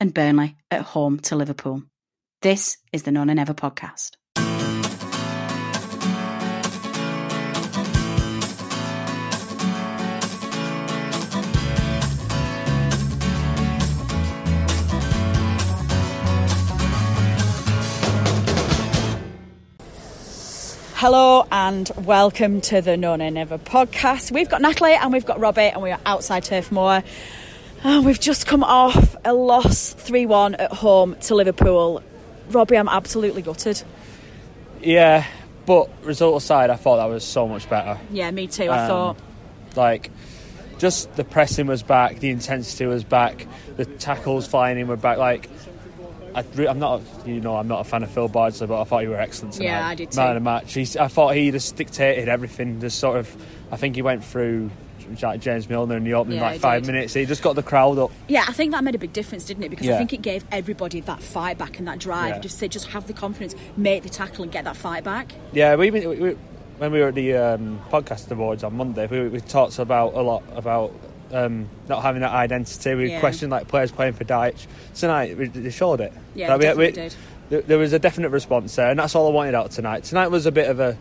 and Burnley at home to Liverpool. This is the No Nay Never podcast. Hello and welcome to the No Nay Never podcast. We've got Natalie and we've got Robbie and we are outside Turf Moor. Oh, we've just come off a loss 3 1 at home to Liverpool. Robbie, I'm absolutely gutted. Yeah, but result aside, I thought that was so much better. Yeah, me too. I Um, thought. Like, just the pressing was back, the intensity was back, the tackles flying in were back. Like, I, I'm not, you know, I'm not a fan of Phil Bardsley, but I thought he were excellent tonight. Yeah, I did Man of the match. He's, I thought he just dictated everything. Just sort of, I think he went through like James Milner in the opening Yeah, like five did. minutes. He just got the crowd up. Yeah, I think that made a big difference, didn't it? Because I think it gave everybody that fight back and that drive. Yeah. Just say, just have the confidence, make the tackle, and get that fight back. Yeah, we, we, we when we were at the um, podcast awards on Monday, we, we talked about a lot about um, not having that identity. We Yeah. questioned like players playing for Dyche. Tonight, we, they showed it. Yeah, Like, we- did. There, there was a definite response there, and that's all I wanted out tonight. Tonight was a bit of a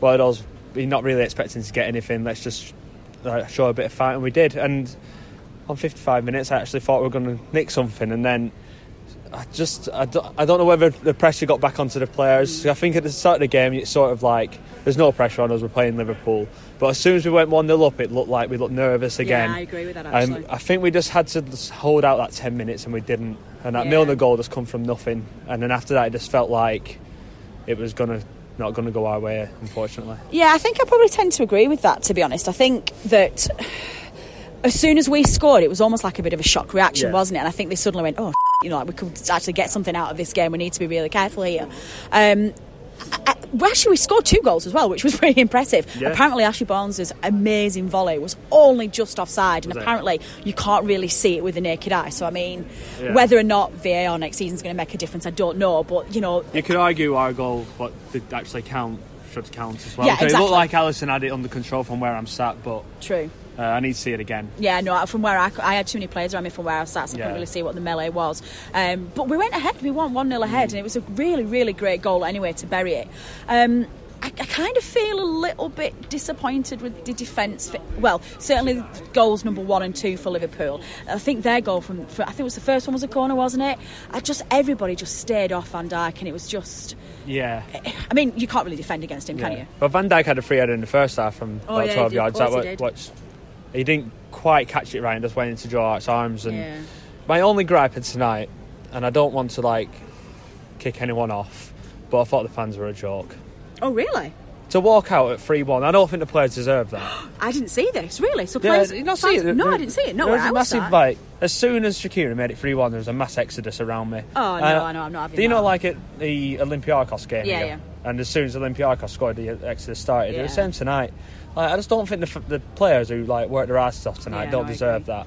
well, I was not really expecting to get anything. Let's just like, show a bit of fight, and we did. And on 55 minutes, I actually thought we were going to nick something, and then I just I don't, I don't know whether the pressure got back onto the players. I think at the start of the game, it's sort of like there's no pressure on us. We're playing Liverpool, but as soon as we went one 0 up, it looked like we looked nervous again. Yeah, I agree with that, Um, actually. I think we just had to just hold out that 10 minutes, and we didn't. And that Yeah. Milner goal just come from nothing. And then after that, it just felt like it was gonna not gonna go our way, unfortunately. Yeah, I think I probably tend to agree with that, to be honest. I think that as soon as we scored, it was almost like a bit of a shock reaction, Yeah. wasn't it? And I think they suddenly went, oh, you know, like we could actually get something out of this game. We need to be really careful here. Um, I- I- well, Uh, actually, we scored two goals as well, which was pretty impressive. Yeah. Apparently, Ashley Barnes' amazing volley was only just offside, and Was it? apparently, you can't really see it with the naked eye. So, I mean, Yeah. whether or not VAR next season is going to make a difference, I don't know. But, you know, You could argue our goal, but did actually count, should count as well. Yeah, Because It looked like Alisson had it under control from where I'm sat, but true. Uh, I need to see it again. Yeah, no, from where I, I had too many players around me from where I sat, so I Yeah. couldn't really see what the melee was. Um, but we went ahead, we won 1 0 ahead, and it was a really, really great goal anyway to bury it. Um, I, I kind of feel a little bit disappointed with the defence. Well, certainly goals number one and two for Liverpool. I think their goal from, for, I think it was the first one was a corner, wasn't it? I just everybody just stayed off Van Dijk, and it was just. Yeah. I mean, you can't really defend against him, can you? But Van Dijk had a free header in the first half from Oh, about yeah, 12 yards. That he wa- what's- he didn't quite catch it right and just went into Joe Hart's arms. And Yeah. my only gripe is tonight, and I don't want to like kick anyone off, but I thought the fans were a joke. Oh, really? To walk out at 3 1, I don't think the players deserve that. I didn't see this. Really? So Yeah, players, you not see fans- it? No, I didn't see it. No, there was I a was massive sat. like as soon as Shaqiri made it three one, there was a mass exodus around me. Oh, no, Uh, I know, I'm not having Do you know that. like at the Olympiacos game? Yeah, here? yeah. And as soon as Olympiacos scored, the exodus started. It was the same tonight. Like, I just don't think the, the players who like work their asses off tonight Yeah, don't no, I deserve agree. that. Well,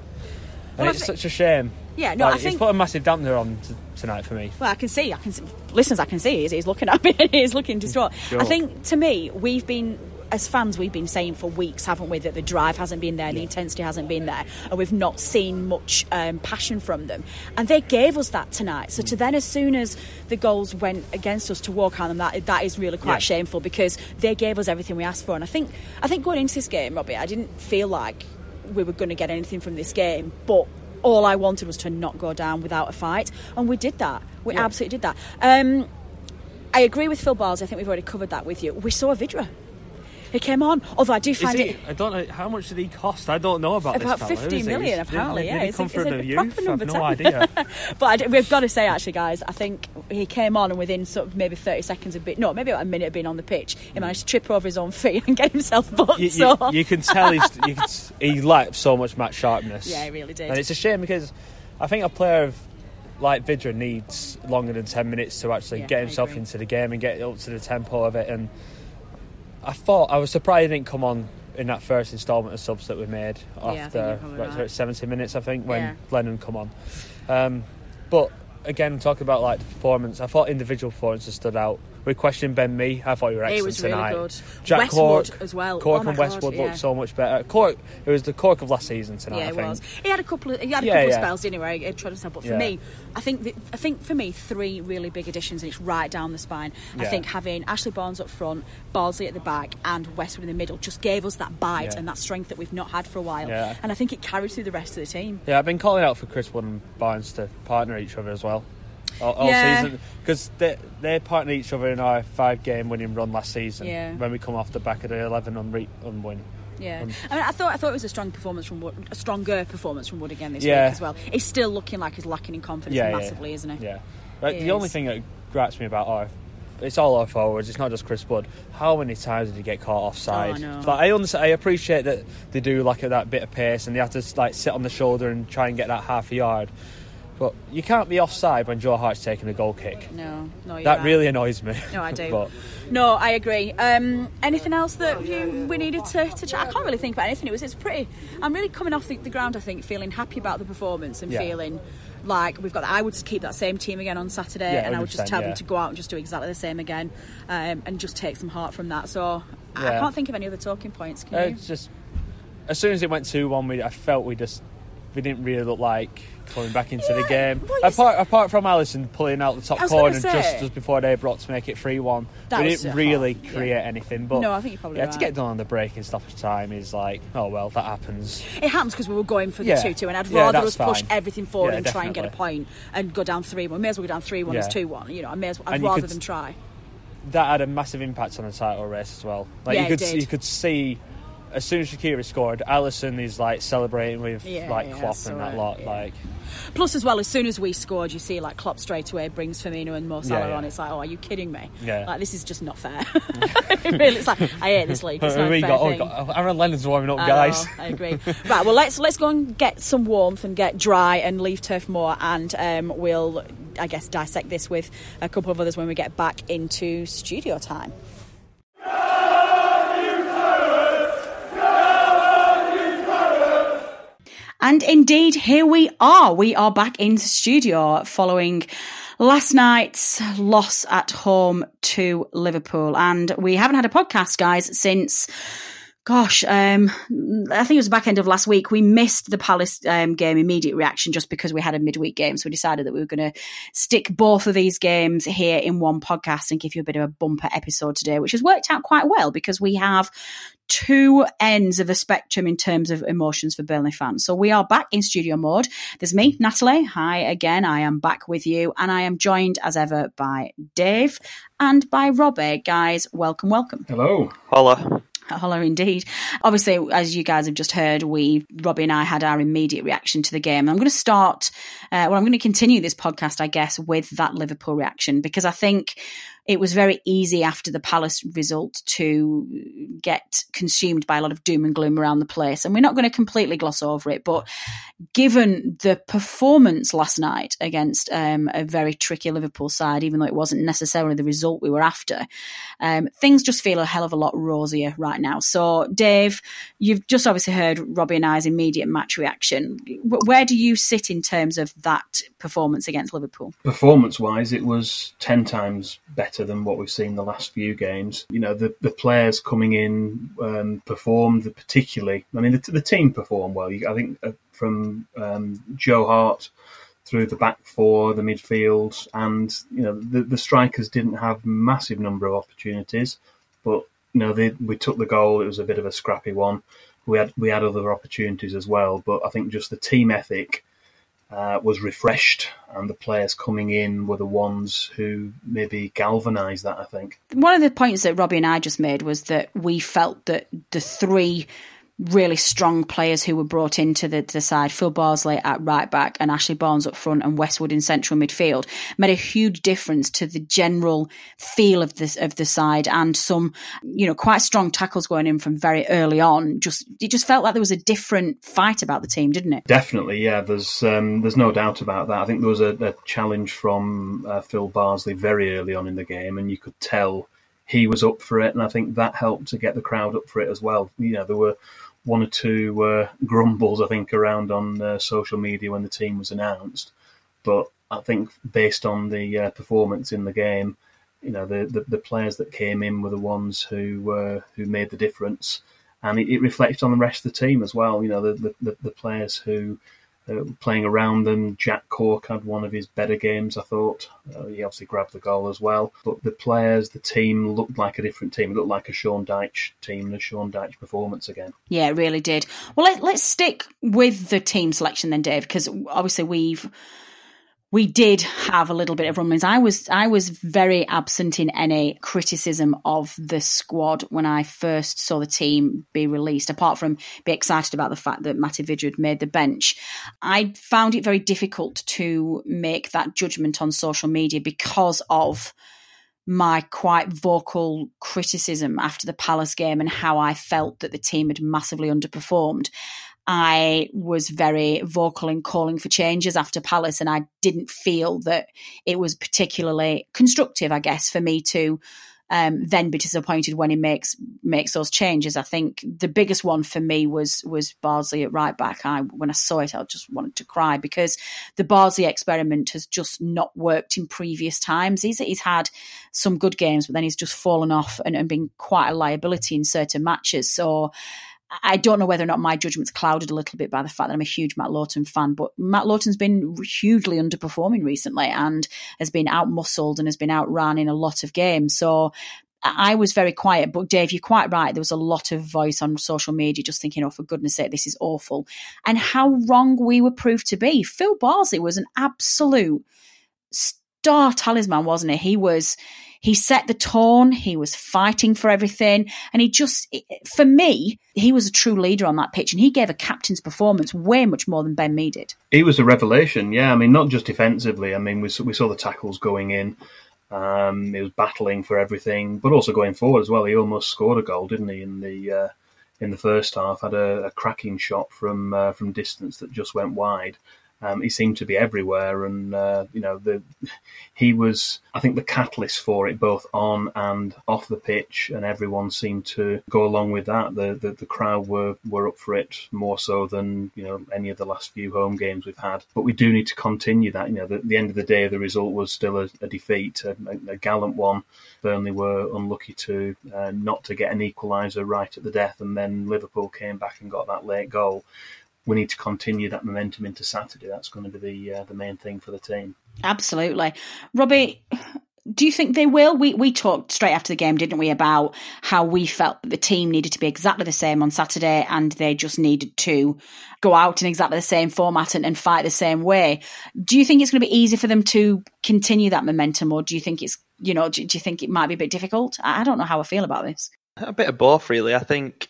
And I it's thi- such a shame. Yeah, no, Like, I it's think- put a massive dampener on t- tonight for me. Well, I can see. I can see. Listeners, I can see. He's, he's looking at me. he's looking distraught. Sure. I think to me, we've been as fans, we've been saying for weeks, haven't we, that the drive hasn't been there, the intensity hasn't been there, and we've not seen much um, passion from them. And they gave us that tonight. So to then, as soon as the goals went against us, to walk on them, that that is really quite Yeah. shameful because they gave us everything we asked for. And I think I think going into this game, Robbie, I didn't feel like we were going to get anything from this game, but. All I wanted was to not go down without a fight, and we did that. We absolutely did that. Um, I agree with Phil Bars. I think we've already covered that with you. We saw a Vydra. He came on, although I do find he, it I don't know how much did he cost. I don't know about about this fella. Who 50 is he? million, apparently. Did, yeah, did he It's- it's a proper youth? I've number no 10. idea. but I we've got to say, actually, guys, I think he came on and within sort of maybe 30 seconds of bit, no, maybe about a minute of being on the pitch, he hmm. managed to trip over his own feet and get himself booked. you, you, so. you can tell he's, you can, he lacked so much match sharpness. Yeah, he really did. And it's a shame because I think a player of like Vydra needs longer than ten minutes to actually Yeah, get himself into the game and get up to the tempo of it. And I thought I was surprised he didn't come on in that first instalment of subs that we made I think you're after what, right. seventy minutes, I think, when Yeah. Lennon come on. Um, but again, talking about like the performance, I thought individual performances stood out. We questioned Ben Mee. I thought he were excellent was really tonight. good. Jack Westwood Cork as well. Cork Oh my and God, Westwood yeah. looked so much better. Cork, it was the Cork of last season tonight. Yeah, I think. was. He had a couple of he had a Yeah, couple of spells, didn't he? Where he tried himself. But for Yeah. me, I think that, I think for me, three really big additions, and it's right down the spine. I Yeah. think having Ashley Barnes up front, Bardsley at the back, and Westwood in the middle just gave us that bite Yeah. and that strength that we've not had for a while. Yeah. And I think it carried through the rest of the team. Yeah, I've been calling out for Chris Wood and Barnes to partner each other as well. All, all Yeah. season because they they partnered each other in our five game winning run last season. Yeah. When we come off the back of the eleven unre- unwin. Yeah, Um, I mean, I thought I thought it was a strong performance from Wood, a stronger performance from Wood again this Yeah. week as well. He's still looking like he's lacking in confidence Yeah, massively, isn't he? Yeah. But He the only thing that gripes me about our it's all our forwards. It's not just Chris Wood. How many times did he get caught offside? Oh, I know. Like I understand, I appreciate that they do like that bit of pace and they have to like sit on the shoulder and try and get that half a yard. But you can't be offside when Joe Hart's taking a goal kick. No, no, that right. really annoys me. No, I do. but No, I agree. Um, anything else that you, we needed to, to chat? I can't really think about anything. It was it's pretty. I'm really coming off the, the ground. I think feeling happy about the performance and Yeah. feeling like we've got. I would just keep that same team again on Saturday, Yeah, and I would just tell yeah. them to go out and just do exactly the same again, um, and just take some heart from that. So I can't think of any other talking points. Can Uh, you? it's just as soon as it went two one, we I felt we just we didn't really look like coming back into the game. well, you apart apart from Alisson pulling out the top I was gonna corner say- just just before they brought to make it three one, we didn't really half, create yeah. anything. But No, I think you're probably yeah right. to get done on the break and stoppage time is like oh well that happens. It happens because we were going for the Yeah. 2 2, and I'd rather us push fine. everything forward Yeah, and try and get a point and go down 3 1. May as well go down 3 1 as Yeah. 2 1. You know, I may as well, I'd And rather could- them try. That had a massive impact on the title race as well. Like Yeah, you could you could see. As soon as Shaqiri scored, Alisson is like celebrating with Yeah, like Klopp and that lot. yeah. Like Plus, as well, as soon as we scored, you see like Klopp straight away brings Firmino and Mo Salah on. It's like, oh, are you kidding me? Yeah. Like this is just not fair. really, it's like I hate this league. It's not we got, oh, we got Aaron Lennon's warming up, I guys. know, I agree. right, well let's let's go and get some warmth and get dry and leave Turf Moor, and um, we'll I guess dissect this with a couple of others when we get back into studio time. And indeed, here we are. We are back in studio following last night's loss at home to Liverpool. And we haven't had a podcast, guys, since gosh, um, I think it was the back end of last week. We missed the Palace um, game immediate reaction just because we had a midweek game. So we decided that we were going to stick both of these games here in one podcast and give you a bit of a bumper episode today, which has worked out quite well because we have two ends of the spectrum in terms of emotions for Burnley fans. So we are back in studio mode. There's me, Natalie. Hi again. I am back with you and I am joined as ever by Dave and by Robbie. Guys, welcome, welcome. Hello. Holla. Hello, indeed. Obviously, as you guys have just heard, we, Robbie and I, had our immediate reaction to the game. I'm going to start, uh, well, I'm going to continue this podcast, I guess, with that Liverpool reaction because I think it was very easy after the Palace result to get consumed by a lot of doom and gloom around the place. And we're not going to completely gloss over it, but given the performance last night against um, a very tricky Liverpool side, even though it wasn't necessarily the result we were after, um, things just feel a hell of a lot rosier right now. So, Dave, you've just obviously heard Robbie and I's immediate match reaction. Where do you sit in terms of that performance against Liverpool? Performance wise, it was 10 times better than what we've seen the last few games. You know, the, the players coming in um, performed particularly. I mean, the, the team performed well. I think uh, from um, Joe Hart through the back four, the midfield, and you know the, the strikers didn't have massive number of opportunities, but you know they, we took the goal. It was a bit of a scrappy one. We had we had other opportunities as well, but I think just the team ethic uh, was refreshed, and the players coming in were the ones who maybe galvanised that. I think one of the points that Robbie and I just made was that we felt that the three really strong players who were brought into the, the side, Phil Bardsley at right back and Ashley Barnes up front and Westwood in central midfield, made a huge difference to the general feel of this of the side and some, you know, quite strong tackles going in from very early on. Just it just felt like there was a different fight about the team, didn't it? Definitely, yeah. There's um, there's no doubt about that. I think there was a, a challenge from uh, Phil Bardsley very early on in the game, and you could tell he was up for it, and I think that helped to get the crowd up for it as well. You know, there were one or two uh, grumbles, I think, around on uh, social media when the team was announced. But I think based on the uh, performance in the game, you know, the, the, the, players that came in were the ones who uh, who made the difference, and it, it, reflects on the rest of the team as well. You know, the the, the players who uh, playing around them. Jack Cork had one of his better games, I thought. Uh, he obviously grabbed the goal as well. But the players, the team looked like a different team. It looked like a Sean Dyche team and a Sean Dyche performance again. Yeah, it really did. Well, let, let's stick with the team selection then, Dave, because obviously we've we did have a little bit of rumblings. I was I was very absent in any criticism of the squad when I first saw the team be released. Apart from be excited about the fact that Matty Vydra made the bench, I found it very difficult to make that judgment on social media because of my quite vocal criticism after the Palace game and how I felt that the team had massively underperformed. I was very vocal in calling for changes after Palace, and I didn't feel that it was particularly constructive, I guess, for me to um, then be disappointed when he makes makes those changes. I think the biggest one for me was was Bardsley at right back. I when I saw it, I just wanted to cry because the Bardsley experiment has just not worked in previous times. He's he's had some good games, but then he's just fallen off and, and been quite a liability in certain matches. So I don't know whether or not my judgment's clouded a little bit by the fact that I'm a huge Matt Lowton fan, but Matt Lowton's been hugely underperforming recently and has been out muscled and has been outrun in a lot of games. So I was very quiet, but Dave, you're quite right. There was a lot of voice on social media just thinking, oh, for goodness sake, this is awful. And how wrong we were proved to be. Phil Bardsley was an absolute star talisman, wasn't he? He was he set the tone, he was fighting for everything, and he just, for me, he was a true leader on that pitch, and he gave a captain's performance way much more than Ben Mee did. He was a revelation, yeah. I mean, not just defensively. I mean, we, we saw the tackles going in. Um, he was battling for everything, but also going forward as well. He almost scored a goal, didn't he? In the uh, in the first half, had a, a cracking shot from uh, from distance that just went wide. Um, he seemed to be everywhere, and uh, you know, the he was, I think, the catalyst for it both on and off the pitch, and everyone seemed to go along with that. The the, the crowd were, were up for it more so than you know any of the last few home games we've had. But we do need to continue that. You know, at the end of the day, the result was still a, a defeat, a, a, gallant one. Burnley were unlucky to uh, not to get an equaliser right at the death, and then Liverpool came back and got that late goal we need to continue that momentum into Saturday. That's going to be the uh, the main thing for the team. Absolutely, Robbie. Do you think they will? We we talked straight after the game, didn't we, about how we felt that the team needed to be exactly the same on Saturday, and they just needed to go out in exactly the same format and, and fight the same way. Do you think it's going to be easy for them to continue that momentum, or do you think it's you know do, do you think it might be a bit difficult? I, I don't know how I feel about this. A bit of both, really. I think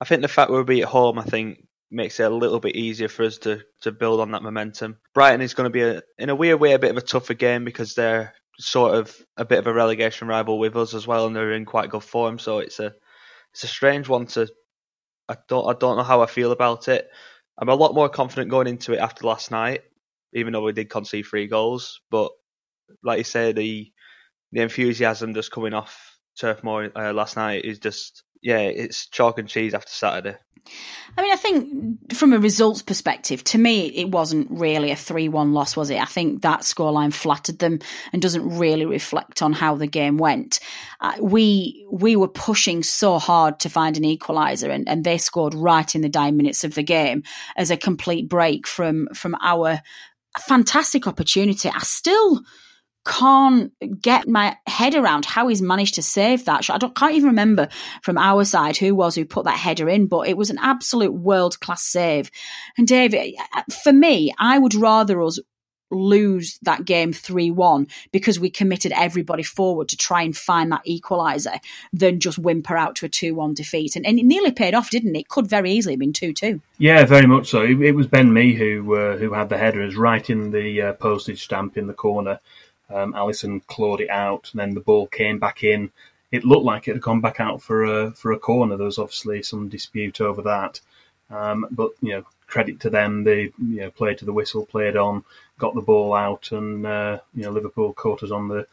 I think the fact we'll be at home, I think makes it a little bit easier for us to, to build on that momentum. Brighton is going to be, a, in a weird way, a bit of a tougher game because they're sort of a bit of a relegation rival with us as well, and they're in quite good form. So it's a it's a strange one to. I don't I don't know how I feel about it. I'm a lot more confident going into it after last night, even though we did concede three goals. But like you say, the the enthusiasm just coming off Turf Moor uh, last night is just yeah, it's chalk and cheese after Saturday. I mean, I think from a results perspective, to me, it wasn't really a 3 1 loss, was it? I think that scoreline flattered them and doesn't really reflect on how the game went. Uh, we we were pushing so hard to find an equaliser, and, and they scored right in the dying minutes of the game as a complete break from, from our fantastic opportunity. I still can't get my head around how he's managed to save that shot. I can't even remember from our side who was who put that header in, but it was an absolute world class save. And David, for me, I would rather us lose that game 3-1 because we committed everybody forward to try and find that equaliser than just whimper out to a 2-1 defeat. And, and it nearly paid off, didn't it? It could very easily have been 2-2. Yeah, very much so. It, it was Ben Mee who uh, who had the headers right in the uh, postage stamp in the corner. Um, Alisson clawed it out, and then the ball came back in. It looked like it had gone back out for a for a corner. There was obviously some dispute over that, um, but you know, credit to them. They you know played to the whistle, played on, got the ball out, and uh, you know Liverpool caught us on the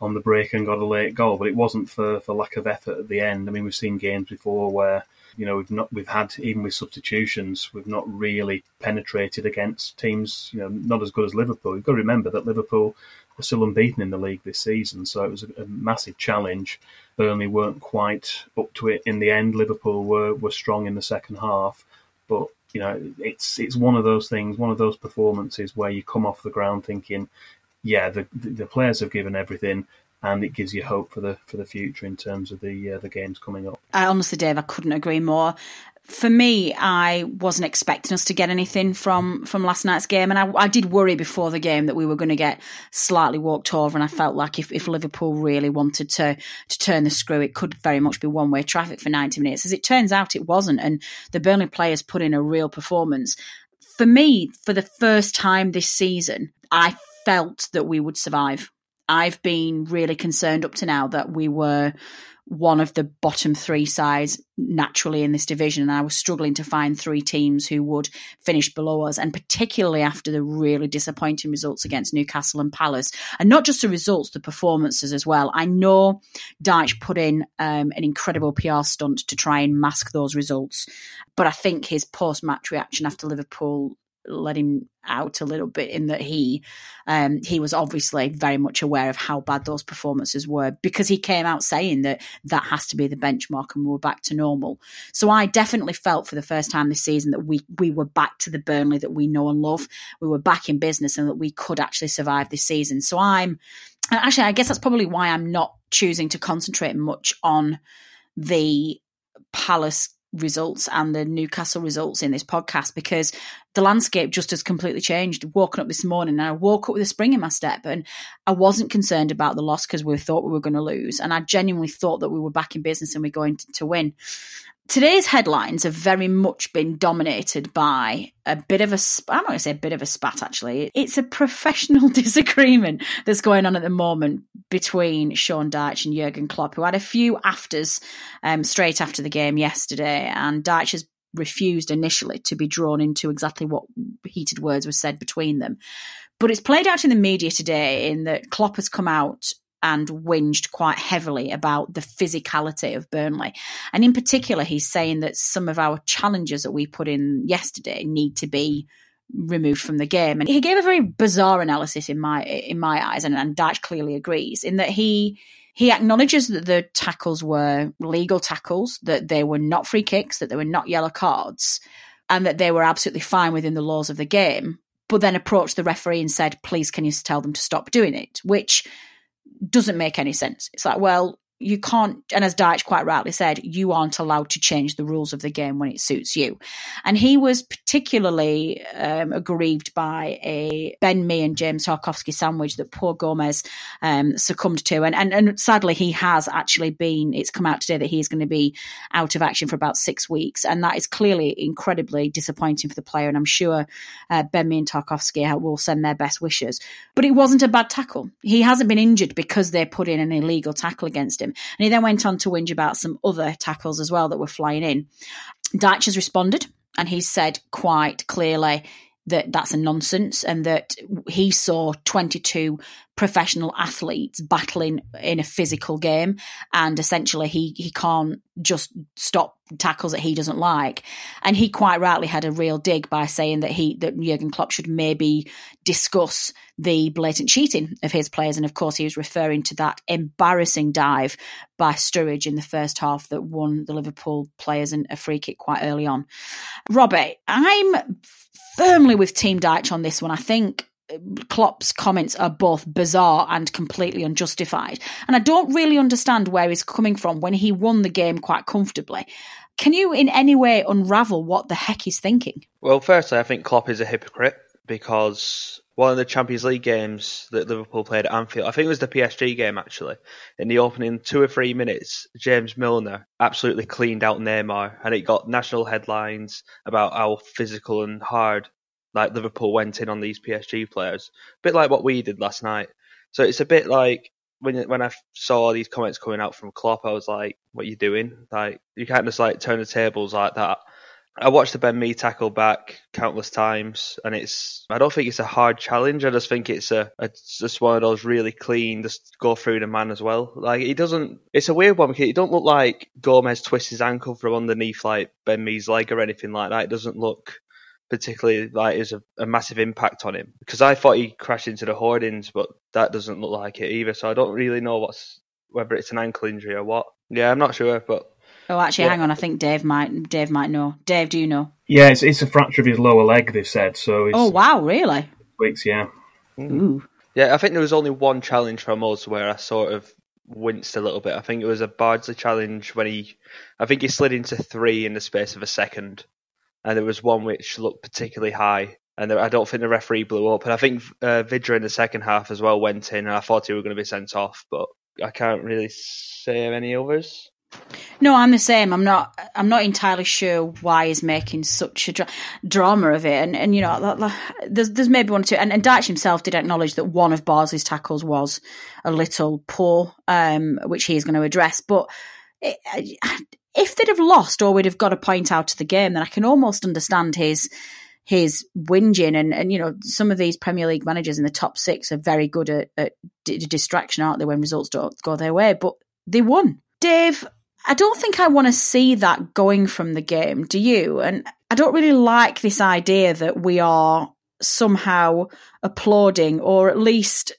on the break and got a late goal. But it wasn't for, for lack of effort at the end. I mean, we've seen games before where you know we've not we've had even with substitutions we've not really penetrated against teams you know not as good as Liverpool. You've got to remember that Liverpool are still unbeaten in the league this season, so it was a, a massive challenge. Burnley weren't quite up to it in the end. Liverpool were were strong in the second half, but you know it's it's one of those things, one of those performances where you come off the ground thinking, yeah, the the players have given everything and it gives you hope for the for the future in terms of the uh, the games coming up. I honestly, Dave, I couldn't agree more for me, I wasn't expecting us to get anything from from last night's game, and I, I did worry before the game that we were going to get slightly walked over. And I felt like if, if Liverpool really wanted to to turn the screw, it could very much be one way traffic for ninety minutes. As it turns out, it wasn't, and the Burnley players put in a real performance. For me, for the first time this season, I felt that we would survive. I've been really concerned up to now that we were one of the bottom three sides naturally in this division. And I was struggling to find three teams who would finish below us, and particularly after the really disappointing results against Newcastle and Palace. And not just the results, the performances as well. I know Dyche put in um, an incredible PR stunt to try and mask those results, but I think his post match reaction after Liverpool let him out a little bit in that he um, he was obviously very much aware of how bad those performances were because he came out saying that that has to be the benchmark and we're back to normal. So I definitely felt for the first time this season that we we were back to the Burnley that we know and love. We were back in business and that we could actually survive this season. So I'm actually I guess that's probably why I'm not choosing to concentrate much on the Palace results and the Newcastle results in this podcast because the landscape just has completely changed. Walking up this morning, and I woke up with a spring in my step, and I wasn't concerned about the loss because we thought we were going to lose, and I genuinely thought that we were back in business and we're going to, to win. Today's headlines have very much been dominated by a bit of a, I'm not going to say a bit of a spat actually. It's a professional disagreement that's going on at the moment between Sean Dyche and Jurgen Klopp, who had a few afters um, straight after the game yesterday. And Dyche has refused initially to be drawn into exactly what heated words were said between them. But it's played out in the media today in that Klopp has come out and whinged quite heavily about the physicality of Burnley. And in particular, he's saying that some of our challenges that we put in yesterday need to be removed from the game. And he gave a very bizarre analysis in my in my eyes, and, and Dyche clearly agrees in that he he acknowledges that the tackles were legal tackles, that they were not free kicks, that they were not yellow cards, and that they were absolutely fine within the laws of the game. But then approached the referee and said, "Please, can you tell them to stop doing it?" Which doesn't make any sense. It's like, well, you can't, and as Dyche quite rightly said, you aren't allowed to change the rules of the game when it suits you. And he was particularly um, aggrieved by a Ben Mee and James Tarkowski sandwich that poor Gomez um, succumbed to. And, and, and sadly, he has actually been, it's come out today that he's going to be out of action for about six weeks. And that is clearly incredibly disappointing for the player. And I'm sure uh, Ben Mee and Tarkowski will send their best wishes. But it wasn't a bad tackle. He hasn't been injured because they put in an illegal tackle against him him. And he then went on to whinge about some other tackles as well that were flying in. Dyche has responded and he said quite clearly that that's a nonsense and that he saw 22 professional athletes battling in a physical game. And essentially he he can't just stop tackles that he doesn't like. And he quite rightly had a real dig by saying that he that Jurgen Klopp should maybe discuss the blatant cheating of his players. And of course he was referring to that embarrassing dive by Sturridge in the first half that won the Liverpool players and a free kick quite early on. Robert I'm firmly with Team Dyche on this one. I think Klopp's comments are both bizarre and completely unjustified. And I don't really understand where he's coming from when he won the game quite comfortably. Can you in any way unravel what the heck he's thinking? Well, firstly, I think Klopp is a hypocrite because one of the Champions League games that Liverpool played at Anfield, I think it was the PSG game actually, in the opening two or three minutes, James Milner absolutely cleaned out Neymar and it got national headlines about how physical and hard like Liverpool went in on these PSG players, a bit like what we did last night. So it's a bit like when when I saw these comments coming out from Klopp, I was like, "What are you doing? Like you can't just like turn the tables like that." I watched the Ben Mee tackle back countless times, and it's I don't think it's a hard challenge. I just think it's a just one of those really clean, just go through the man as well. Like it doesn't. It's a weird one because it don't look like Gomez twists his ankle from underneath like Ben Mee's leg or anything like that. It doesn't look particularly like is a, a, massive impact on him because I thought he crashed into the hoardings, but that doesn't look like it either. So I don't really know what's whether it's an ankle injury or what. Yeah, I'm not sure, but. Oh, actually, yeah. hang on. I think Dave might. Dave might know. Dave, do you know? Yeah, it's, it's a fracture of his lower leg. They've said so. oh wow, really? Weeks, yeah. Mm. Ooh. Yeah, I think there was only one challenge from us where I sort of winced a little bit. I think it was a Bardsley challenge when he, I think he slid into three in the space of a second, and there was one which looked particularly high. And I don't think the referee blew up. And I think uh, Vydra in the second half as well went in, and I thought he was going to be sent off, but I can't really say any others. No, I'm the same. I'm not. I'm not entirely sure why he's making such a dra- drama of it. And and you know, there's there's maybe one or two. And, and himself did acknowledge that one of Bardsley's tackles was a little poor, um, which he is going to address. But it, if they'd have lost or we'd have got a point out of the game, then I can almost understand his his whinging and, and you know some of these Premier League managers in the top six are very good at, at d- distraction, aren't they? When results don't go their way, but they won. Dave, I don't think I want to see that going from the game. Do you? And I don't really like this idea that we are somehow applauding or at least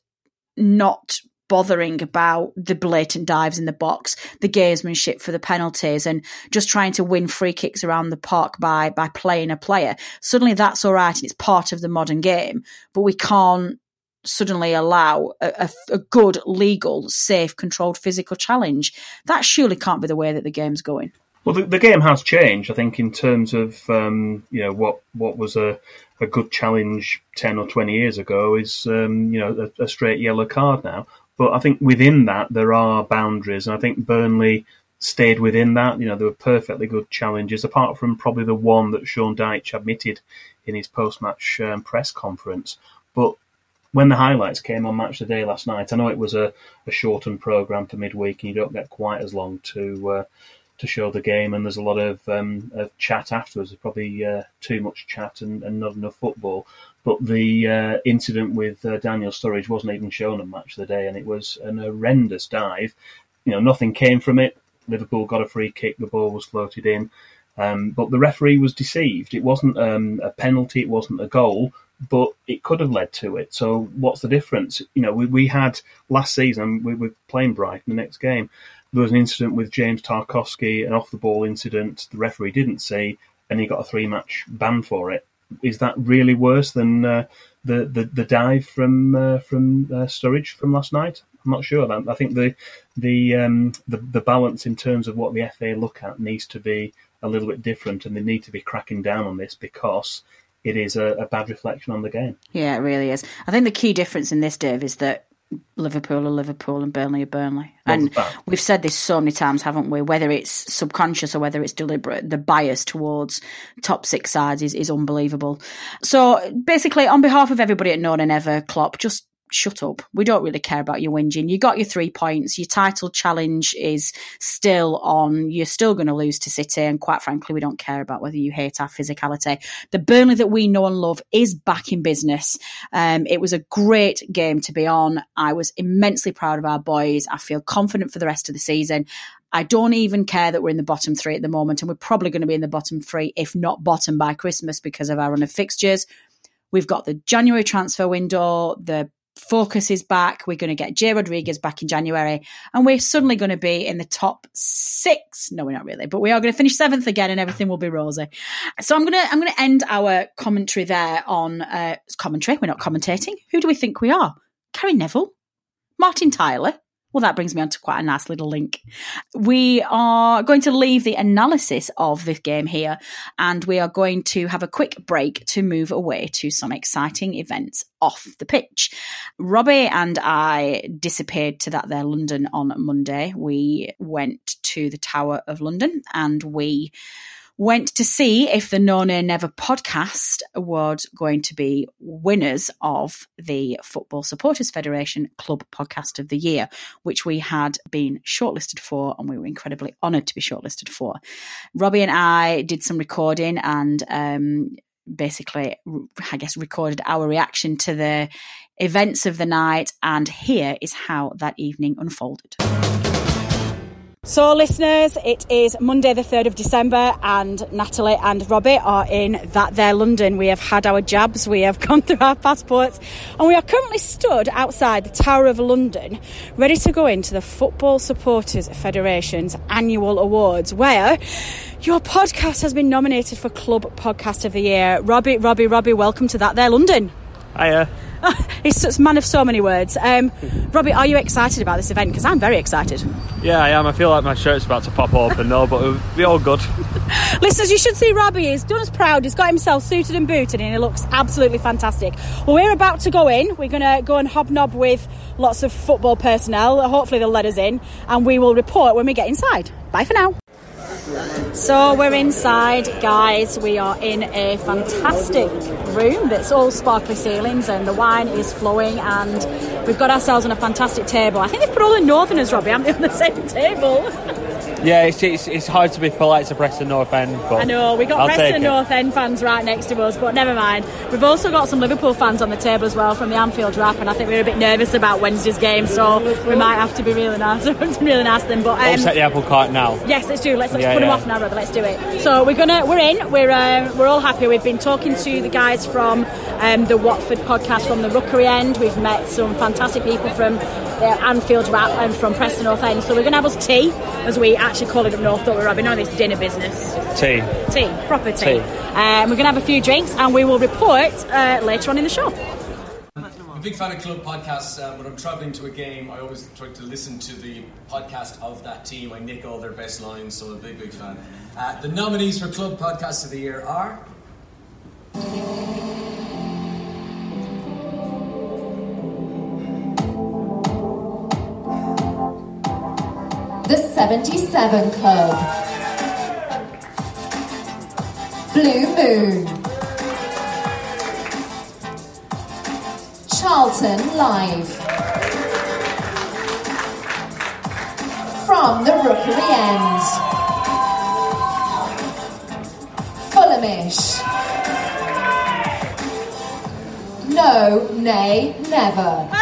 not bothering about the blatant dives in the box, the gamesmanship for the penalties, and just trying to win free kicks around the park by by playing a player. Suddenly, that's all right, and it's part of the modern game. But we can't suddenly allow a, a, a, good, legal, safe, controlled physical challenge. That surely can't be the way that the game's going. Well, the, the game has changed, I think, in terms of um, you know what what was a, a good challenge ten or twenty years ago is um, you know a, a, straight yellow card now. But I think within that there are boundaries, and I think Burnley stayed within that. You know, there were perfectly good challenges, apart from probably the one that Sean Dyche admitted in his post-match um, press conference. But when the highlights came on Match of the Day last night, I know it was a, a shortened program for midweek, and you don't get quite as long to uh, to show the game, and there's a lot of, um, of chat afterwards. There's probably uh, too much chat and, and, not enough football. But the uh, incident with uh, Daniel Sturridge wasn't even shown on Match of the Day, and it was an horrendous dive. You know, nothing came from it. Liverpool got a free kick. The ball was floated in. Um, but the referee was deceived. It wasn't um, a penalty. It wasn't a goal but it could have led to it. So what's the difference? You know, we, we had last season we were playing Brighton the next game there was an incident with James Tarkowski, an off the ball incident the referee didn't see, and he got a three match ban for it. Is that really worse than uh, the, the the dive from uh, from uh, Sturridge from last night? I'm not sure. I think the the, um, the the balance in terms of what the FA look at needs to be a little bit different, and they need to be cracking down on this because it is a, a, bad reflection on the game. Yeah, it really is. I think the key difference in this, Dave, is that Liverpool are Liverpool and Burnley are Burnley. And we've said this so many times, haven't we? Whether it's subconscious or whether it's deliberate, the bias towards top six sides is, is unbelievable. So basically, on behalf of everybody at No Nay Never, Klopp, just shut up. We don't really care about your whinging. You got your three points. Your title challenge is still on. You're still going to lose to City. And quite frankly, we don't care about whether you hate our physicality. The Burnley that we know and love is back in business. Um, it was a great game to be on. I was immensely proud of our boys. I feel confident for the rest of the season. I don't even care that we're in the bottom three at the moment, and we're probably going to be in the bottom three, if not bottom by Christmas, because of our run of fixtures. We've got the January transfer window, the focus is back. We're going to get Jay Rodriguez back in January, and we're suddenly going to be in the top six. No, we're not really, but we are going to finish seventh again, and everything will be rosy. So I'm gonna I'm gonna end our commentary there on uh, commentary. We're not commentating. Who do we think we are? Gary Neville, Martin Tyler. Well, that brings me on to quite a nice little link. We are going to leave the analysis of this game here and we are going to have a quick break to move away to some exciting events off the pitch. Robbie and I disappeared to that there London on Monday. We went to the Tower of London and we went to see if the No Never podcast was going to be winners of the Football Supporters Federation Club Podcast of the Year, which we had been shortlisted for, and we were incredibly honoured to be shortlisted for. Robbie and I did some recording and um, basically, I guess, recorded our reaction to the events of the night, and here is how that evening unfolded. So, listeners, it is Monday, the 3rd of December, and Natalie and Robbie are in that there London. We have had our jabs, we have gone through our passports, and we are currently stood outside the Tower of London, ready to go into the Football Supporters Federation's annual awards, where your podcast has been nominated for Club Podcast of the Year. Robbie, Robbie, Robbie, welcome to that there London. Hiya. He's such a man of so many words. Um, Robbie, are you excited about this event? Because I'm very excited. Yeah, I am. I feel like my shirt's about to pop open, no, but it'll be all good. Listeners, you should see Robbie. He's done us proud. He's got himself suited and booted, and he looks absolutely fantastic. Well, we're about to go in. We're going to go and hobnob with lots of football personnel. Hopefully, they'll let us in, and we will report when we get inside. Bye for now. So we're inside, guys. We are in a fantastic room that's all sparkly ceilings and the wine is flowing and we've got ourselves on a fantastic table. I think they've put all the Northerners, Robbie, haven't they, on the same table? Yeah, it's, it's, it's hard to be polite to Preston North End, but I know, we got I'll Preston. North End fans right next to us, but never mind. We've also got some Liverpool fans on the table as well from the Anfield Wrap, and I think we're a bit nervous about Wednesday's game, so we might have to be really nice, really nice to them. But um, Upset the apple cart now. Yes, let's do. Let's, let's Yeah, put them yeah. off now, brother. Let's do it. So we're gonna we're in. We're um, we're all happy. We've been talking to the guys from um, the Watford podcast from the Rookery End. We've met some fantastic people from Anfield Wrap and from Preston North End. So we're gonna have us tea, as we actually call it up north. Don't we, Robbie? No, this dinner business. Tea. Tea, proper tea. Tea. Um, we're gonna have a few drinks and we will report uh, later on in the show. I'm a big fan of club podcasts. Uh, when I'm travelling to a game, I always try to listen to the podcast of that team. I nick all their best lines, so I'm a big, big fan. Uh, the nominees for Club Podcast of the Year are 77 Club. Blue Moon. Charlton Live. From the Rookery End. Fulhamish. No, nay, never.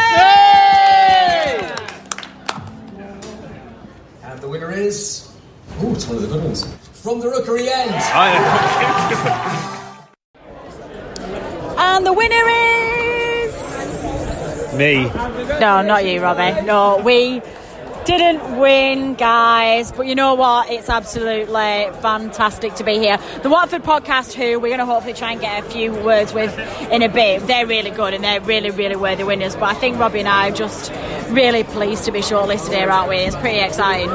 Is. Oh, it's one of the good ones. From the Rookery End. And the winner is. Me. No, not you, Robbie. No, we didn't win, guys. But you know what? It's absolutely fantastic to be here. The Watford podcast, who we're going to hopefully try and get a few words with in a bit, they're really good and they're really, really worthy winners. But I think Robbie and I are just really pleased to be shortlisted here, aren't we? It's pretty exciting.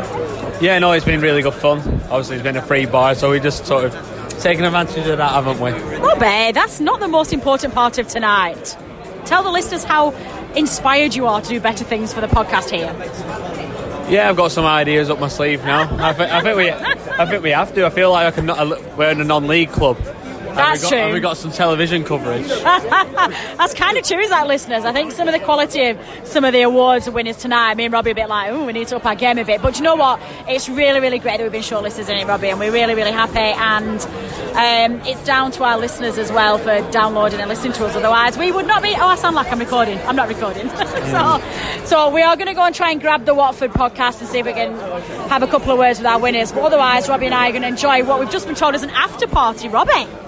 Yeah, no, it's been really good fun. Obviously, it's been a free bar, so we just sort of taken advantage of that, haven't we? Robbie, that's not the most important part of tonight. Tell the listeners how inspired you are to do better things for the podcast here. Yeah, I've got some ideas up my sleeve now. I, I think we, I think we have to. I feel like I can. Not, we're in a non-league club, That's we got, true. And we got some television coverage. That's kind of true, is that, listeners? I think some of the quality of some of the awards winners tonight, me and Robbie are a bit like, oh, we need to up our game a bit. But you know what? It's really, really great that we've been shortlisted in it, Robbie, and we're really, really happy. And um, it's down to our listeners as well for downloading and listening to us. Otherwise, we would not be. Oh, I sound like I'm recording. I'm not recording. so, so we are going to go and try and grab the Watford podcast and see if we can have a couple of words with our winners. But otherwise, Robbie and I are going to enjoy what we've just been told is an after party. Robbie.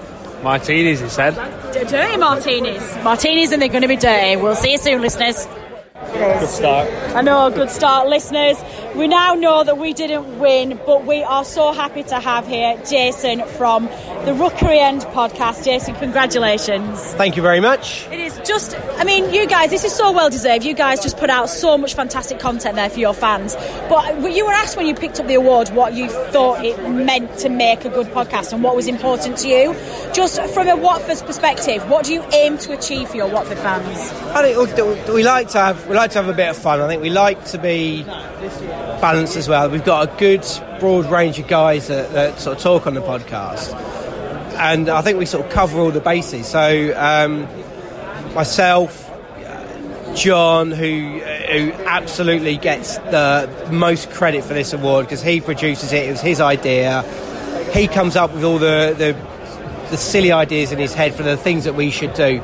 Martinis, he said. Dirty martinis. Martinis and they're going to be dirty. We'll see you soon, listeners. Good start. I know, a good start, listeners. We now know that we didn't win, but we are so happy to have here Jason from the Rookery End podcast. Jason, congratulations. Thank you very much. It is just, I mean, you guys, this is so well deserved. You guys just put out so much fantastic content there for your fans. But you were asked when you picked up the award what you thought it meant to make a good podcast and what was important to you. Just from a Watford's perspective, what do you aim to achieve for your Watford fans? I think we like to have we like to have a bit of fun. I think we like to be balanced as well. We've got a good broad range of guys that, that sort of talk on the podcast, and I think we sort of cover all the bases. So um, myself, John, who who absolutely gets the most credit for this award because he produces it. It was his idea. He comes up with all the, the the silly ideas in his head for the things that we should do.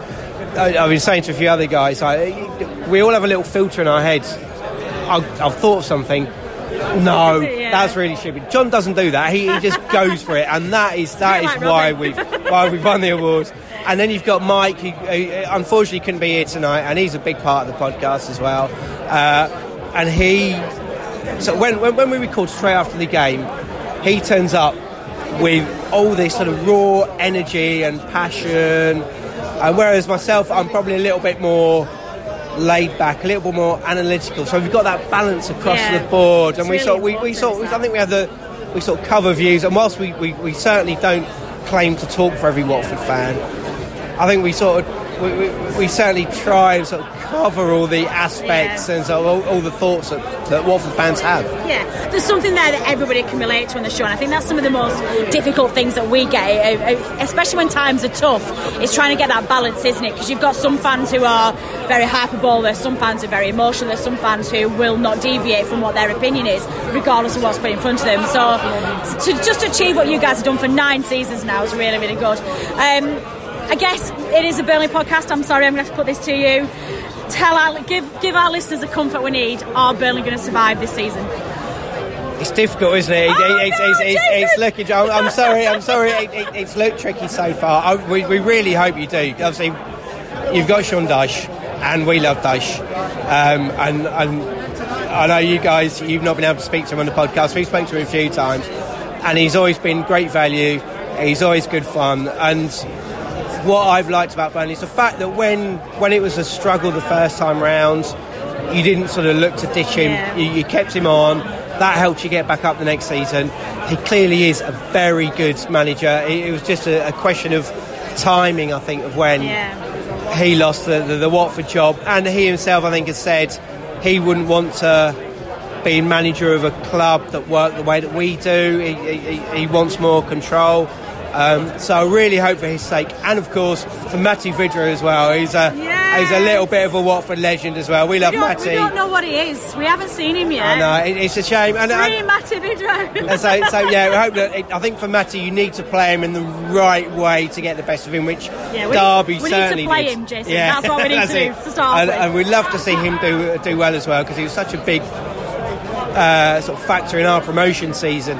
I, I was saying to a few other guys, I, we all have a little filter in our heads. I've, I've thought of something. No, Yeah. that's really stupid. John doesn't do that. He, he just goes for it, and that is that is like why we've why we've won the awards. And then you've got Mike, who, who unfortunately couldn't be here tonight, and he's a big part of the podcast as well. Uh, and he, so when, when when we record straight after the game, he turns up with all this sort of raw energy and passion. And whereas myself, I'm probably a little bit more laid back, a little bit more analytical. So we've got that balance across Yeah. the board, and we really sort of, we, we sort of, I think we have the we sort of cover views. And whilst we, we, we certainly don't claim to talk for every Watford fan, I think we sort of we, we, we certainly try and sort of cover all the aspects and sort of all, all the thoughts that, that Watford fans have. Yeah, there's something there that everybody can relate to on the show, and I think that's some of the most difficult things that we get, uh, uh, especially when times are tough. Is trying to get that balance, isn't it? Because you've got some fans who are very hyperbole, there's some fans who are very emotional, there's some fans who will not deviate from what their opinion is, regardless of what's put in front of them. So to just achieve what you guys have done for nine seasons now is really, really good. Um, I guess it is a Burnley podcast. I'm sorry, I'm going to have to put this to you. Tell our, give give our listeners the comfort we need. Are Burnley going to survive this season? It's difficult, isn't it? Oh, it's, no, it's, it's, it's looking. I'm, I'm sorry. I'm sorry. It, it, it's looked tricky so far. I, we, we really hope you do. Obviously, you've got Sean Dyche, and we love Dyche. Um, and, and I know you guys. You've not been able to speak to him on the podcast. We've spoken to him a few times, and he's always been great value. He's always good fun, and what I've liked about Burnley is the fact that when when it was a struggle the first time round, you didn't sort of look to ditch him. Yeah. You, you kept him on. That helped you get back up the next season. He clearly is a very good manager. It, it was just a, a question of timing, I think, of when Yeah. he lost the, the, the Watford job. And he himself, I think, has said he wouldn't want to be manager of a club that worked the way that we do. He, he, he wants more control. Um, so I really hope for his sake, and of course for Matty Vydra as well. He's a he's a little bit of a Watford legend as well. We love we, don't, Matty. we don't know what he is. We haven't seen him yet. I know it, it's a shame. And, Free and, Matty Vydra. so, so yeah, we hope that. I think for Matty, you need to play him in the right way to get the best of him, which Yeah, we Derby need- we need to certainly play did. him, Jason. That's what we need to do, to start and, with. and we'd love to see him do do well as well because he was such a big uh, sort of factor in our promotion season.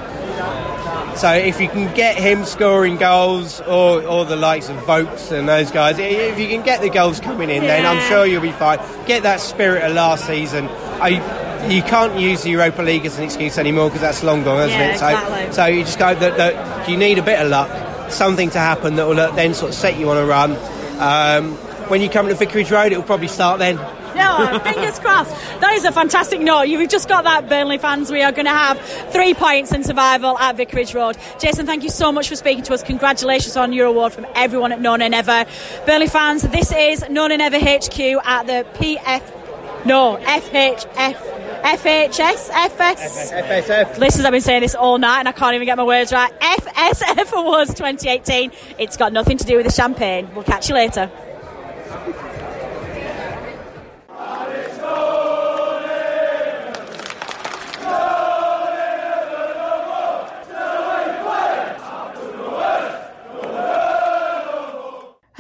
So if you can get him scoring goals, or, or the likes of Vokes and those guys, if you can get the goals coming in, then I'm sure you'll be fine. Get that spirit of last season. I, you can't use the Europa League as an excuse anymore because that's long gone, hasn't Yeah, it? So, exactly. so you just go that, that you need a bit of luck, something to happen that will uh, then sort of set you on a run. Um, when you come to Vicarage Road, it will probably start then. No, fingers crossed. That is a fantastic note. You've just got that, Burnley fans. We are going to have three points in survival at Vicarage Road. Jason, thank you so much for speaking to us. Congratulations on your award from everyone at No Nay Never. Burnley fans, this is No Nay Never HQ at the PF. No, FHF FHS, FS. FSF. Listeners, I've been saying this all night and I can't even get my words right. FSF Awards 2018. It's got nothing to do with the champagne. We'll catch you later.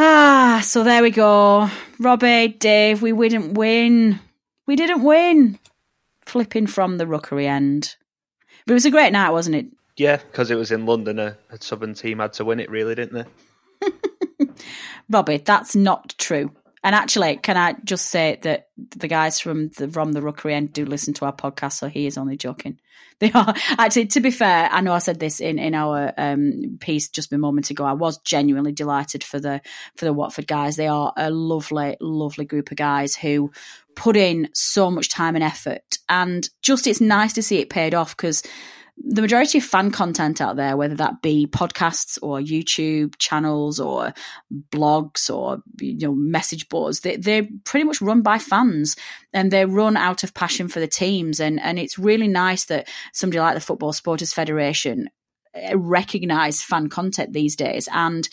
Ah, so there we go. Robbie, Dave, we didn't win. We didn't win. Flipping from the rookery end. But it was a great night, wasn't it? Yeah, because it was in London. A, a Southern team had to win it, really, didn't they? Robbie, that's not true. And actually, can I just say that the guys from the from the Rookery End do listen to our podcast, so he is only joking. They are actually. To be fair, I know I said this in in our um, piece just a moment ago. I was genuinely delighted for the for the Watford guys. They are a lovely, lovely group of guys who put in so much time and effort, and just it's nice to see it paid off because the majority of fan content out there, whether that be podcasts or YouTube channels or blogs or you know message boards, they, they're pretty much run by fans and they're run out of passion for the teams. And and it's really nice that somebody like the Football Supporters Federation eh, recognize fan content these days and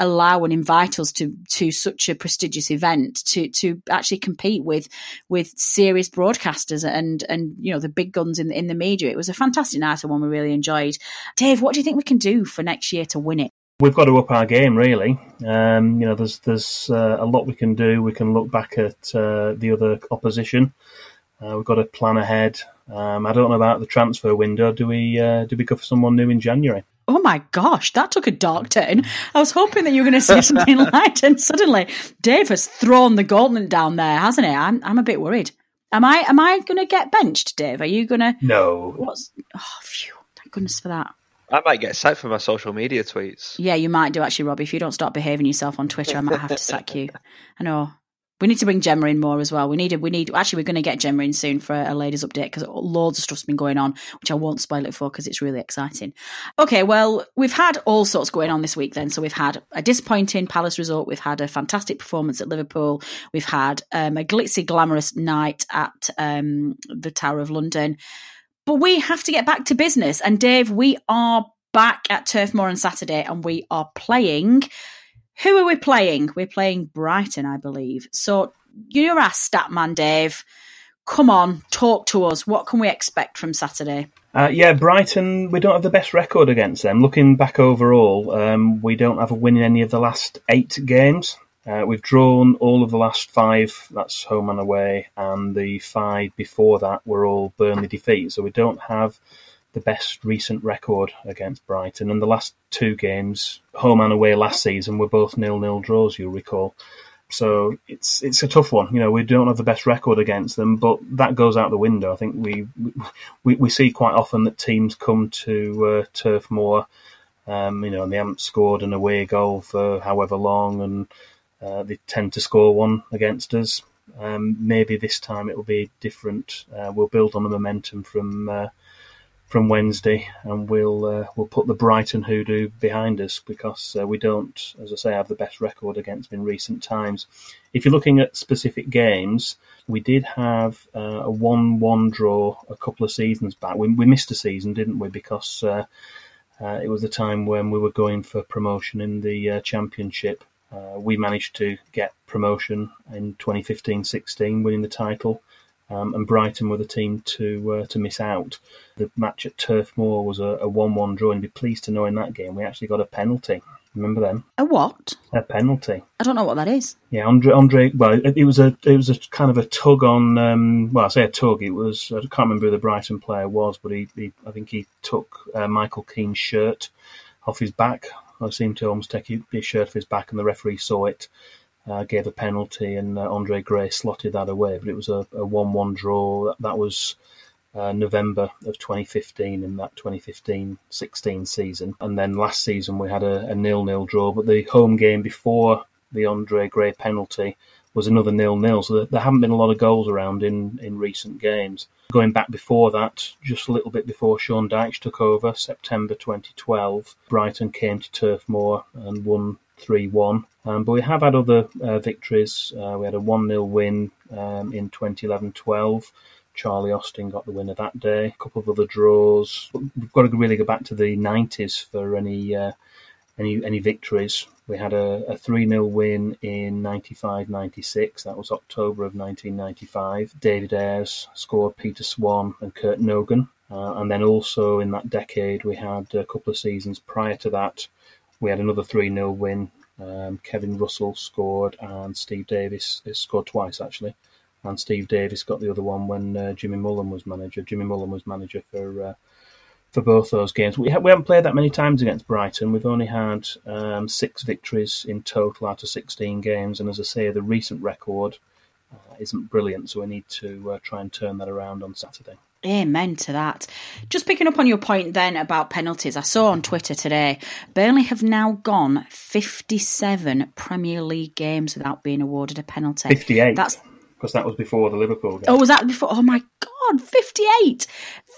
allow and invite us to to such a prestigious event to to actually compete with with serious broadcasters and and you know the big guns in in the media. It was a fantastic night and one we really enjoyed. Dave, what do you think we can do for next year to win it? We've got to up our game, really. Um, you know, there's there's uh, a lot we can do. We can look back at uh, the other opposition. Uh, we've got to plan ahead. Um, I don't know about the transfer window. Do we uh, do we go for someone new in January? Oh my gosh, that took a dark turn. I was hoping that you were going to say something light, and suddenly Dave has thrown the gauntlet down there, hasn't he? I'm I'm a bit worried. Am I am I going to get benched, Dave? Are you going to? No. What's? Oh, phew! Thank goodness for that. I might get sacked for my social media tweets. Yeah, you might do actually, Robbie. If you don't stop behaving yourself on Twitter, I might have to sack you. I know. We need to bring Gemma in more as well. We need, we need. Actually, we're going to get Gemma in soon for a ladies' update because loads of stuff's been going on, which I won't spoil it for because it's really exciting. Okay, well, we've had all sorts going on this week. Then, so we've had a disappointing Palace result. We've had a fantastic performance at Liverpool. We've had um, a glitzy, glamorous night at um, the Tower of London. But we have to get back to business. And Dave, we are back at Turf Moor on Saturday, and we are playing. Who are we playing? We're playing Brighton, I believe. So you're our stat man, Dave. Come on, talk to us. What can we expect from Saturday? Uh, yeah, Brighton, we don't have the best record against them. Looking back overall, um, we don't have a win in any of the last eight games. Uh, we've drawn all of the last five, that's home and away, and the five before that were all Burnley defeats. So we don't have the best recent record against Brighton. And the last two games, home and away last season, were both nil-nil draws. You'll recall. So it's it's a tough one. You know, we don't have the best record against them, but that goes out the window. I think we we, we see quite often that teams come to uh, Turf Moor, um, you know, and they haven't scored an away goal for however long, and uh, they tend to score one against us. Um, maybe this time it will be different. Uh, we'll build on the momentum from uh, from Wednesday, and we'll uh, we'll put the Brighton hoodoo behind us because uh, we don't, as I say, have the best record against in recent times. If you're looking at specific games, we did have uh, a one-one draw a couple of seasons back. We, we missed a season, didn't we? Because uh, uh, it was the time when we were going for promotion in the uh, Championship. we managed to get promotion in 2015-16, winning the title. Um, and Brighton were the team to uh, to miss out. The match at Turf Moor was a, one-one draw, and be pleased to know in that game we actually got a penalty. Remember them? A what? A penalty. I don't know what that is. Yeah, Andre. Andre. Well, it, it was a it was a kind of a tug on. Um, well, I say a tug. It was. I can't remember who the Brighton player was, but he. he I think he took uh, Michael Keane's shirt off his back. I seemed to almost take his shirt off his back, and the referee saw it uh, gave a penalty, and uh, Andre Gray slotted that away. But it was a, a 1 1 draw. That, that was uh, November of 2015 in that 2015 16 season. And then last season we had a, a nil nil draw, but the home game before the Andre Gray penalty was another nil nil. So there, haven't been a lot of goals around in, in recent games. Going back before that, just a little bit before Sean Dyche took over, September 2012, Brighton came to Turf Moor and won 3 1. Um, but we have had other uh, victories. Uh, we had a 1 0 win um, in 2011 12. Charlie Austin got the winner that day. A couple of other draws. We've got to really go back to the 90s for any uh, any any victories. We had a, a 3 0 win in 95 96. That was October of 1995. David Eyres scored Peter Swan and Kurt Nogan. Uh, and then also in that decade, we had a couple of seasons prior to that, we had another 3 0 win. Um, Kevin Russell scored and Steve Davis scored twice actually. And Steve Davis got the other one when uh, Jimmy Mullen was manager. Jimmy Mullen was manager for uh, for both those games. We, ha- we haven't played that many times against Brighton. We've only had um, six victories in total out of 16 games. And as I say, the recent record uh, isn't brilliant, so we need to uh, try and turn that around on Saturday. Amen to that. Just picking up on your point then about penalties, I saw on Twitter today Burnley have now gone 57 Premier League games without being awarded a penalty. 58. That's because that was before the Liverpool game. Oh, was that before? Oh my God, 58!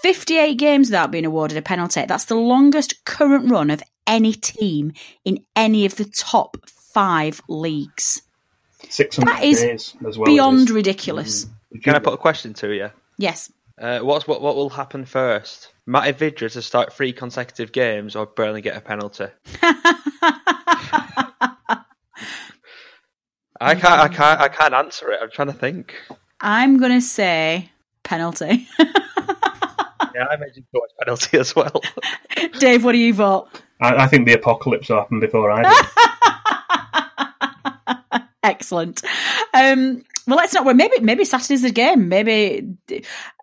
58 games without being awarded a penalty. That's the longest current run of any team in any of the top five leagues. 600 That is days as well. beyond mm. ridiculous. Can I put a question to you? Yes. Uh, what's what? What will happen first? Matty Vydra to start three consecutive games, or Burnley get a penalty? I can't. I can't. I can't answer it. I'm trying to think. I'm going to say penalty. Yeah, I mentioned so much penalty as well. Dave, what do you vote? I, I think the apocalypse will happen before I do. Excellent. Um, well, let's not. Well, maybe maybe Saturday's the game. Maybe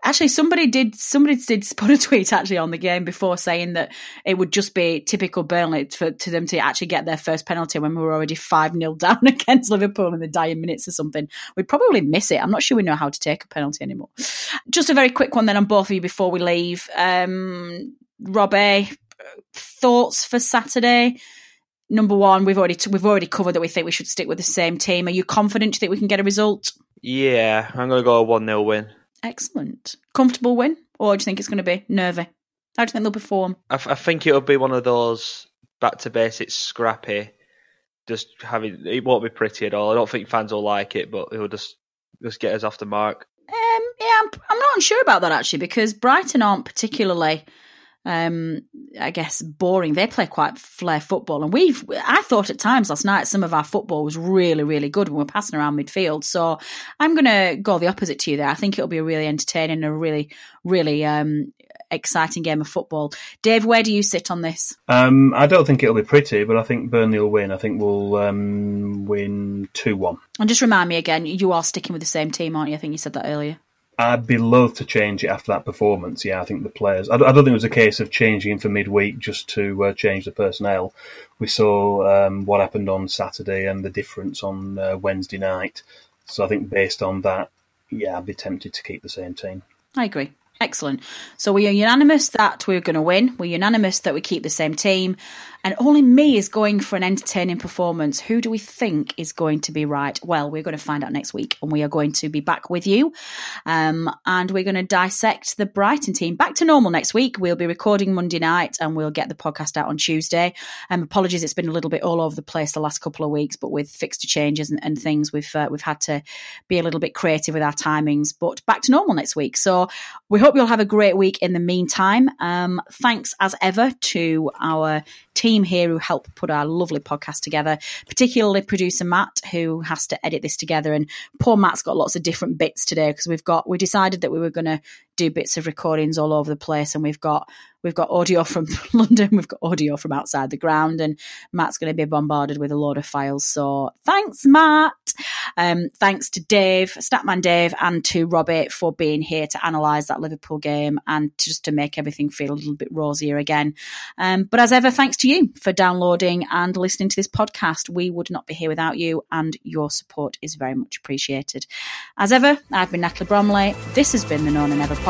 actually somebody did somebody did put a tweet actually on the game before saying that it would just be typical Burnley for to them to actually get their first penalty when we were already five 0 down against Liverpool in the dying minutes or something. We'd probably miss it. I'm not sure we know how to take a penalty anymore. Just a very quick one then on both of you before we leave. Um, Robbie, thoughts for Saturday? number one, we've already we've already covered that we think we should stick with the same team. Are you confident? You think we can get a result? Yeah, I'm going to go a one 0 win. Excellent, comfortable win, or do you think it's going to be nervy? How do you think they'll perform? I, I think it'll be one of those back to basics, scrappy. Just having it won't be pretty at all. I don't think fans will like it, but it will just just get us off the mark. Um, yeah, I'm, I'm not sure about that actually because Brighton aren't particularly um, I guess boring. They play quite flair football, and we've. I thought at times last night some of our football was really, really good when we're passing around midfield. So I'm going to go the opposite to you there. I think it'll be a really entertaining, a really, really um, exciting game of football. Dave, where do you sit on this? Um, I don't think it'll be pretty, but I think Burnley will win. I think we'll um, win two one. And just remind me again, you are sticking with the same team, aren't you? I think you said that earlier. I'd be loath to change it after that performance. Yeah, I think the players. I don't, think it was a case of changing for midweek just to uh, change the personnel. We saw um, what happened on Saturday and the difference on uh, Wednesday night. So I think based on that, yeah, I'd be tempted to keep the same team. I agree. Excellent. So we are unanimous that we're going to win. We're unanimous that we keep the same team. And only me is going for an entertaining performance. Who do we think is going to be right? Well, we're going to find out next week, and we are going to be back with you. Um, and we're going to dissect the Brighton team back to normal next week. We'll be recording Monday night, and we'll get the podcast out on Tuesday. Um, apologies, it's been a little bit all over the place the last couple of weeks, but with fixture changes and, and things, we've uh, we've had to be a little bit creative with our timings. But back to normal next week. So we hope you'll have a great week in the meantime. Um, thanks as ever to our team here who help put our lovely podcast together, particularly producer Matt, who has to edit this together. And poor Matt's got lots of different bits today because we've got, we decided that we were going to do bits of recordings all over the place and we've got we've got audio from London, we've got audio from outside the ground, and Matt's going to be bombarded with a load of files. So thanks, Matt. Um, thanks to Dave, Statman Dave, and to Robert for being here to analyse that Liverpool game and just to make everything feel a little bit rosier again. Um, but as ever, thanks to you for downloading and listening to this podcast. We would not be here without you, and your support is very much appreciated. As ever, I've been Natalie Bromley. This has been the No Nay Never podcast.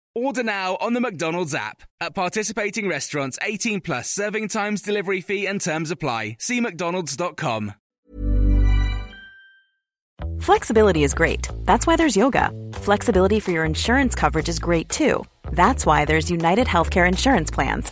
Order now on the McDonald's app. At participating restaurants, 18 plus serving times, delivery fee, and terms apply. See McDonald's.com. Flexibility is great. That's why there's yoga. Flexibility for your insurance coverage is great too. That's why there's United Healthcare Insurance Plans.